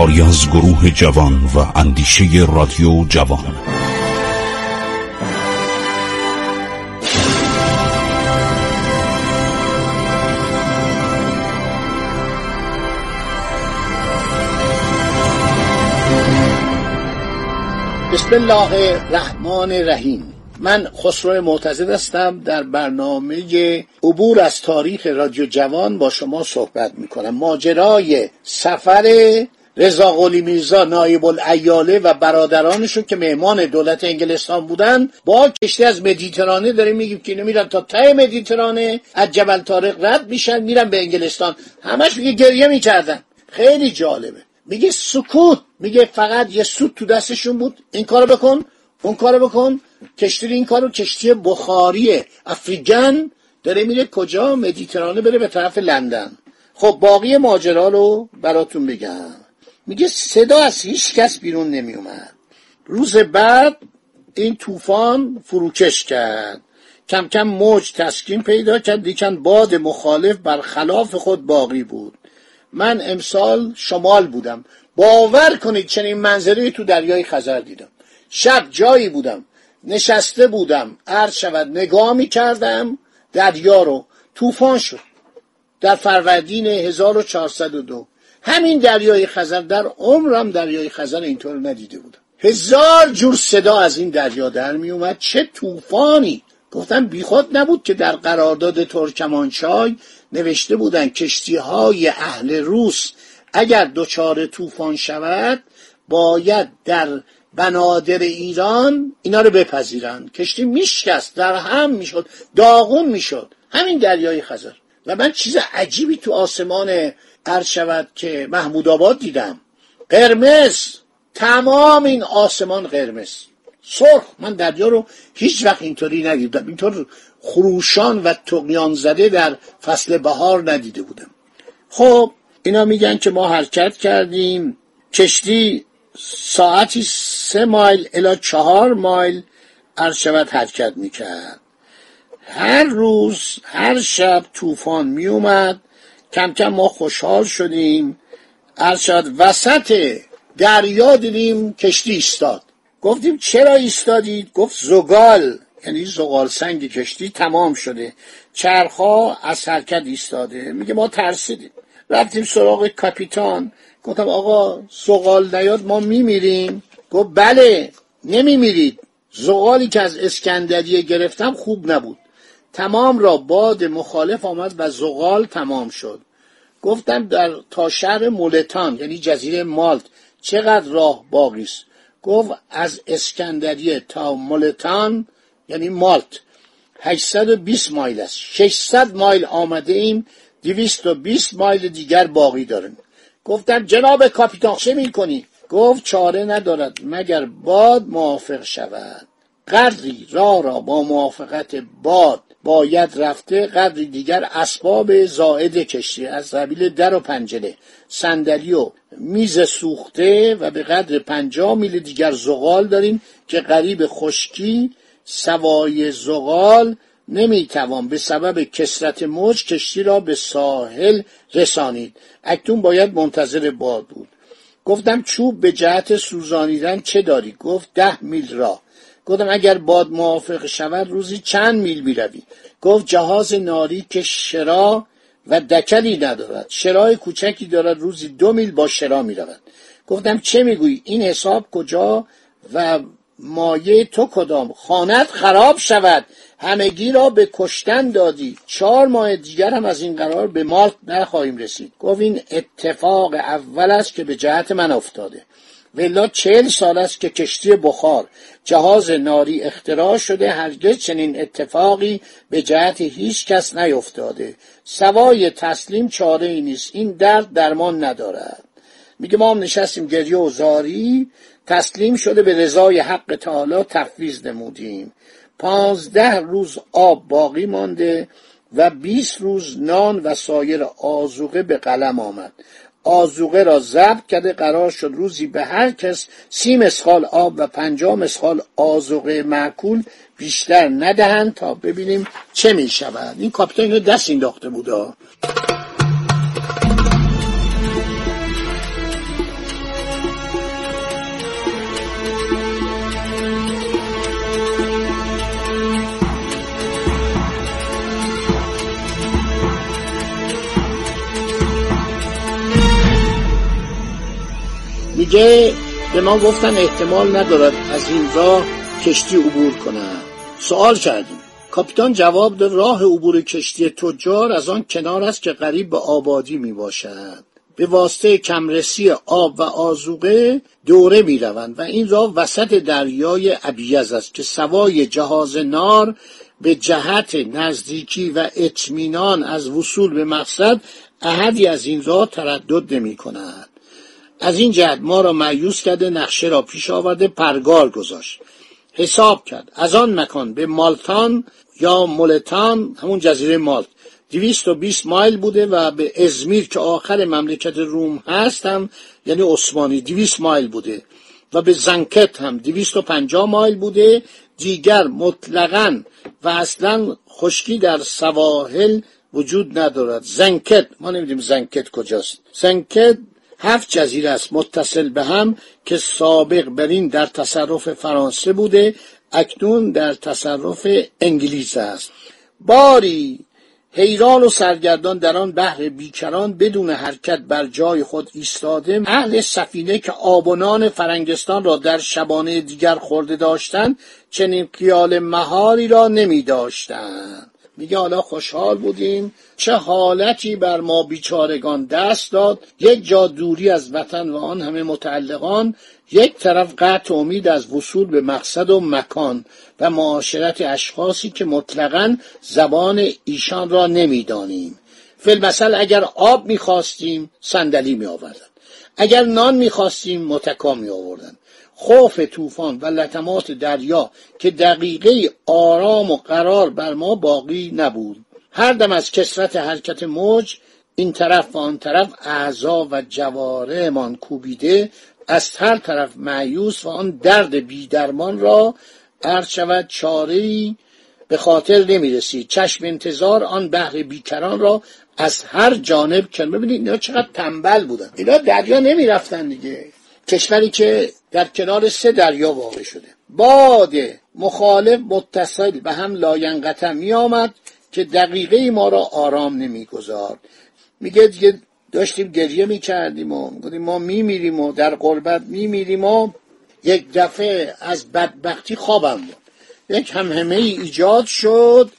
کاری از گروه جوان و اندیشه رادیو جوان. بسم الله الرحمن الرحیم. من خسرو معتزد هستم. در برنامه عبور از تاریخ رادیو جوان با شما صحبت می کنم ماجرای سفر رضا قلی میرزا نایب الایاله و برادرانشون که مهمان دولت انگلستان بودن با کشتی از مدیترانه داریم میگیم که اینو میرن تا ته مدیترانه از جبل طارق رد میشن میرن به انگلستان. همش میگه گریه می‌کردن. خیلی جالبه. میگه سکوت. میگه فقط یه سوت تو دستشون بود. این کارو بکن اون کارو بکن. کشتی این کارو کشتی بخاری افریقن. داره میره کجا؟ مدیترانه بره به طرف لندن. خب باقی ماجرا رو براتون بگم. میگه صدا از هیچ کس بیرون نمیومد روز بعد این طوفان فروکش کرد. کم کم موج تسکین پیدا کرد. لیکن باد مخالف بر خلاف خود باقی بود. من امسال شمال بودم. باور کنید چنین منظری تو دریای خزر دیدم. شب جایی بودم. نشسته بودم. عرض شود نگاه می کردم دریا رو. طوفان شد. در فروردین 1402 همین دریای خزر در عمرم دریای خزر اینطور ندیده بودم. هزار جور صدا از این دریا در می اومد. چه طوفانی. گفتم بیخود نبود که در قرارداد ترکمانچای نوشته بودن کشتی های اهل روس اگر دچار طوفان شود باید در بنادر ایران اینا رو بپذیرن کشتی میشکست در هم می‌شد داغون می‌شد. همین دریای خزر. و من چیز عجیبی تو آسمان عرض شود که محمود آباد دیدم. قرمز تمام این آسمان قرمز. سرخ من دریا رو هیچ وقت اینطوری ندیدم. اینطور خروشان و تقیان زده در فصل بهار ندیده بودم. خب اینا میگن که ما حرکت کردیم. کشتی ساعتی سه مایل الا چهار مایل عرض شود حرکت می‌کرد. هر روز هر شب طوفان میومد کم کم ما خوشحال شدیم. عرض شود وسط دریا دیدیم کشتی ایستاد. گفتیم چرا ایستادید؟ گفت زگال یعنی زغال سنگ کشتی تمام شده. چرخها از حرکت ایستاده. میگه ما ترسیدیم. رفتیم سراغ کاپیتان. گفتم آقا زغال نیاد ما میمیریم. گفت بله نمیمیرید. زغالی که از اسکندریه گرفتم خوب نبود. تمام را باد مخالف آمد و زغال تمام شد. گفتم در تا شهر مولتان یعنی جزیره مالت چقدر راه باقی است؟ گفت از اسکندریه تا مولتان یعنی مالت 820 مایل است. 600 مایل آمده ایم 220 مایل دیگر باقی داریم. گفتم جناب کاپیتان چه می‌کنی؟ گفت چاره ندارد مگر باد موافق شود. قدری راه را با موافقت باد باید رفته قدری دیگر اسباب زائد کشتی. از قبیل در و پنجره. صندلی و میز سوخته و به قدر پنجاه میل دیگر زغال داریم که قریب خشکی سوای زغال نمی‌توان به سبب کسرت موج کشتی را به ساحل رسانید. اکنون باید منتظر باد بود. گفتم چوب به جهت سوزانیدن چه داری؟ گفت ده میل راه. گفتم اگر باد موافق شود روزی چند میل می‌روی. گفت جهاز ناری که شرا و دکلی ندارد. شرای کوچکی دارد روزی دو میل با شرا می‌رود. گفتم چه می‌گویی؟ این حساب کجا و مایه تو کدام؟ خانت خراب شود. همگی را به کشتن دادی. چهار ماه دیگر هم از این قرار به مالت نخواهیم رسید. گفت این اتفاق اول است که به جهت من افتاده. ولا چهل سال است که کشتی بخار. جهاز ناری اختراع شده هرگز چنین اتفاقی به جهت هیچ کس نیفتاده. سوای تسلیم چاره ای نیست. این درد درمان ندارد. میگه ما هم نشستیم گریه و زاری. تسلیم شده به رضای حق تعالی تفویض نمودیم. پانزده روز آب باقی مانده و بیست روز نان و سایر آزوقه به قلم آمد. آزوقه را ضبط کرده قرار شد روزی به هر کس سی مسخال آب و پنجاه مسخال آزوقه معکول بیشتر ندهند تا ببینیم چه می شود این کاپیتان دست انداخته بودا میگه به ما گفتن احتمال ندارد از این راه کشتی عبور کنند. سوال کردیم. کاپیتان جواب داد راه عبور کشتی تجار از آن کنار است که قریب به آبادی می باشد به واسطه کمرسی آب و آزوقه دوره می روند و این راه وسط دریای ابیز است که سوای جهاز نار به جهت نزدیکی و اطمینان از وصول به مقصد احدی از این راه تردد نمی کند از این جهت ما را معیوس کرده نقشه را پیش آورده پرگار گذاشت. حساب کرد. از آن مکان به مالتان یا مولتان همون جزیره مالت دویست و بیست مایل بوده و به ازمیر که آخر مملکت روم هست هم یعنی عثمانی دویست مایل بوده. و به زنکت هم دویست و پنجاه مایل بوده. دیگر مطلقا و اصلا خشکی در سواحل وجود ندارد. زنکت ما نمیدیم زنکت کجاست. زنکت هفت جزیره است متصل به هم که سابق بر این در تصرف فرانسه بوده اکنون در تصرف انگلیس است. باری حیران و سرگردان در آن بحر بیکران بدون حرکت بر جای خود ایستاده اهل سفینه که آبونان فرنگستان را در شبانه دیگر خورده داشتند چنین خیال مهاری را نمی داشتند. میگه حالا خوشحال بودیم. چه حالتی بر ما بیچارگان دست داد. یک جا دوری از وطن و آن همه متعلقان. یک طرف قطع امید از وصول به مقصد و مکان و معاشرت اشخاصی که مطلقا زبان ایشان را نمی‌دانیم. فیلمسل اگر آب می‌خواستیم صندلی می آوردن اگر نان می‌خواستیم متکا می آوردن خوف طوفان و لطمات دریا که دقیقه آرام و قرار بر ما باقی نبود. هر دم از کسرت حرکت موج این طرف و آن طرف اعضا و جوارهمان کوبیده از هر طرف معیوس و آن درد بیدرمان را عرض شود چاره به خاطر نمی رسید چشم انتظار آن بحر بیکران را از هر جانب کن ببینید اینا چقدر تنبل بودن. اینا دریا نمی رفتن دیگه. کشوری که در کنار سه دریا واقع شده. باد مخالف متصل به هم لاینقطع می آمد که دقیقه ما را آرام نمی‌گذارد. میگه دیگه داشتیم گریه می‌کردیم و گفتیم ما میمیریم و در قربت میمیریم و یک دفعه از بدبختی خوابم بود یک همهمه ای ایجاد شد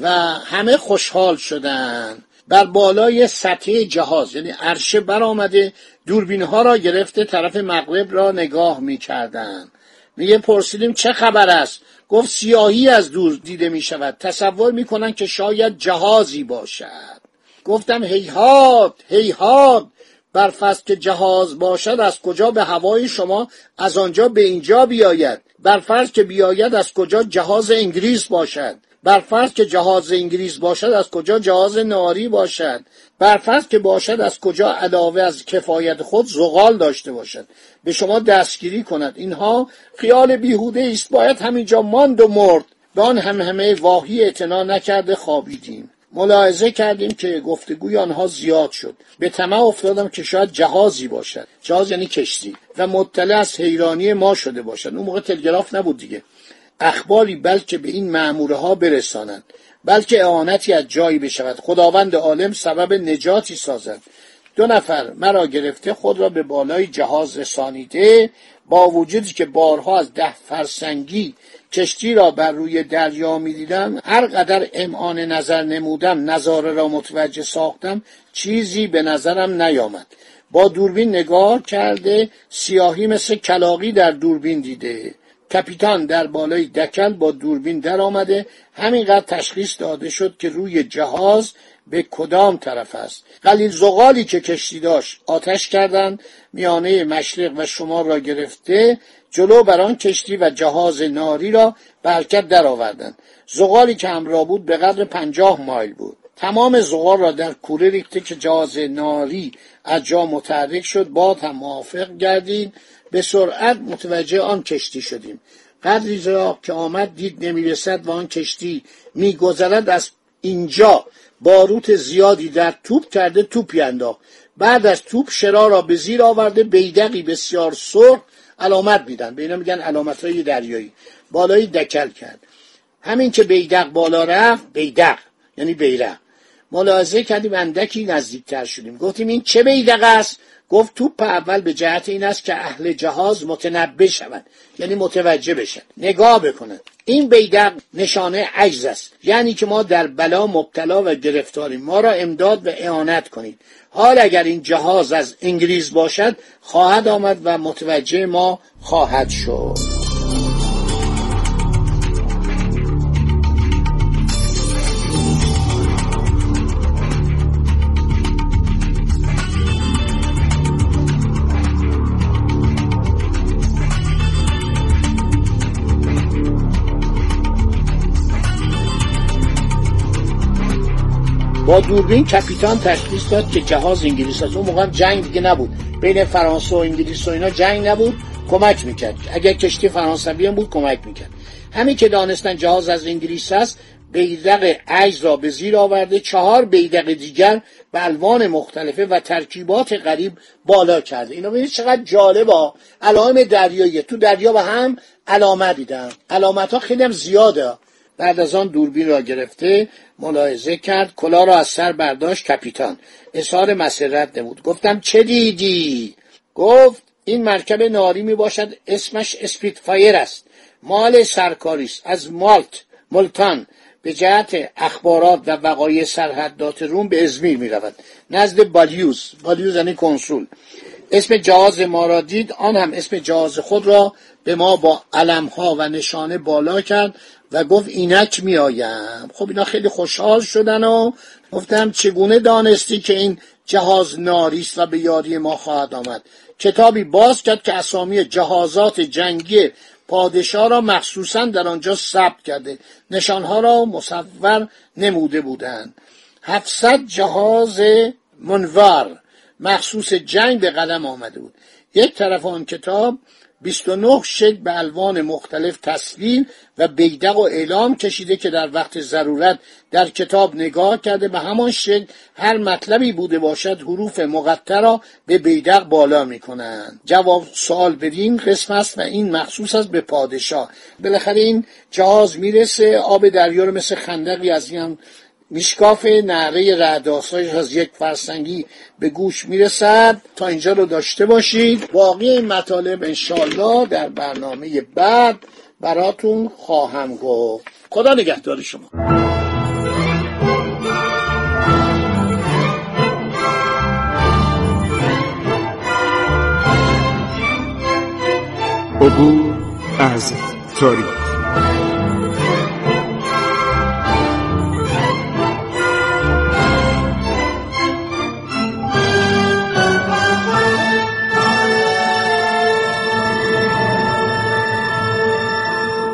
و همه خوشحال شدن. بر بالای سطح جهاز یعنی عرشه برآمده دوربین ها را گرفته طرف مغرب را نگاه می‌کردن میگه پرسیدیم چه خبر است؟ گفت سیاهی از دور دیده می شود تصور می‌کنن که شاید جهازی باشد. گفتم هیهات هیهات! فصل که جهاز باشد از کجا به هوای شما از آنجا به اینجا بیاید؟ بر فرض که بیاید از کجا جهاز انگلیس باشد؟ بر فرض که جهاز انگلیس باشد از کجا جهاز ناری باشد؟ بر فرض که باشد از کجا علاوه از کفایت خود زغال داشته باشد؟ به شما دستگیری کند. اینها خیال بیهوده است. باید همینجا ماند و مرد. به آن هم همه واهی اعتنا نکرده خوابیدیم. ملاحظه کردیم که گفتگوی آنها زیاد شد. به طمع افتادم که شاید جهازی باشد. جهاز یعنی کشتی. و مطلع از حیرانی ما شده باشد. اون موقع تلگراف نبود دیگه. اخباری بلکه به این معموره ها برسانند بلکه اعانتی از جایی بشود. خداوند عالم سبب نجاتی سازد. دو نفر مرا گرفته خود را به بالای جهاز رسانیده با وجودی که بارها از ده فرسنگی کشتی را بر روی دریا می‌دیدم هر قدر امعان نظر نمودم نظاره را متوجه ساختم چیزی به نظرم نیامد. با دوربین نگاه کرده سیاهی مثل کلاقی در دوربین دیده. کپیتان در بالای دکل با دوربین در آمده. همینقدر تشخیص داده شد که روی جهاز به کدام طرف است. قلیل زغالی که کشتی داشت آتش کردند. میانه مشرق و شمال را گرفته جلو بر آن کشتی و جهاز ناری را به حرکت درآوردند. زغالی که همراه بود به قدر پنجاه مایل بود. تمام زغال را در کوره ریخته که جهاز ناری از جا متحرک شد. باد هم موافق گردید. به سرعت متوجه آن کشتی شدیم. قدری را که آمد دید نمی‌رسد و آن کشتی میگذرد از اینجا باروت زیادی در توپ کرده توپی انداخت. بعد از توپ شرا را به زیر آورده بیدقی بسیار سرخ علامت میدن. به اینا میگن علامت های دریایی. بالایی دکل کرد. همین که بیدق بالا رفت بیدق یعنی بیرق. ملاحظه کردیم اندکی نزدیکتر شدیم. گفتیم این چه بیدق است؟ گفت توپ اول به جهت این است که اهل جهاز متنبه شوند یعنی متوجه بشن. نگاه بکنند این بیدق نشانه عجز است. یعنی که ما در بلا مبتلا و گرفتاریم. ما را امداد و اعانت کنید. حال اگر این جهاز از انگلیس باشد خواهد آمد و متوجه ما خواهد شد. دوربین کپیتان تشخیص داد که جهاز انگلیس است اون موقع جنگ دیگه نبود. بین فرانسه و انگلیس و اینا جنگ نبود کمک می‌کرد. اگر کشتی فرانسوی هم بود کمک می‌کرد. همین که دانستن جهاز از انگلیس است بیدق عجز را به زیر آورده چهار بیدق دیگر به الوان مختلفه و ترکیبات غریب بالا کرده. اینا ببینید چقدر جالبه. علائم دریایی تو دریا به هم علامت دیدن علامت ها خیلی هم زیاده. بعد از آن دوربین را گرفته ملاحظه کرد کلا را از سر برداشت کپیتان. اظهار مسرت نمود. گفتم چه دیدی؟ گفت این مرکب ناری می باشد اسمش Spitfire است. مال سرکاری است. از مالت ملتان. به جهت اخبارات و وقایع سرحدات روم به ازمیر می رود. نزد بالیوز. بالیوز یعنی کنسول. اسم جهاز ما را دید. آن هم اسم جهاز خود را به ما با علمها و نشانه بالا کرد. و گفت اینک میآیم. خب اینا خیلی خوشحال شدن و گفتم چگونه دانستی که این جهاز ناریست و به یاری ما خواهد آمد. کتابی باز کرد که اسامی جهازات جنگی پادشاه را مخصوصا در آنجا ثبت کرده. نشانها را مصور نموده بودند. هفتصد جهاز منور مخصوص جنگ به قدم آمده بود. یک طرف آن کتاب 29 شکل به الوان مختلف تصویر و بیدق و اعلام کشیده که در وقت ضرورت در کتاب نگاه کرده. به همان شکل هر مطلبی بوده باشد حروف مقطع را به بیدق بالا می کنند جواب سوال بدین قسم است و این مخصوص است به پادشاه. بالاخره این جهاز می‌رسه آب دریا رو مثل خندقی از این میشکاف نعره رعداسایش از یک فرسنگی به گوش می‌رسد. تا اینجا رو داشته باشید. باقی این مطالب انشالله در برنامه بعد براتون خواهم گفت. خدا نگهدار شما. عبور از تاریخ.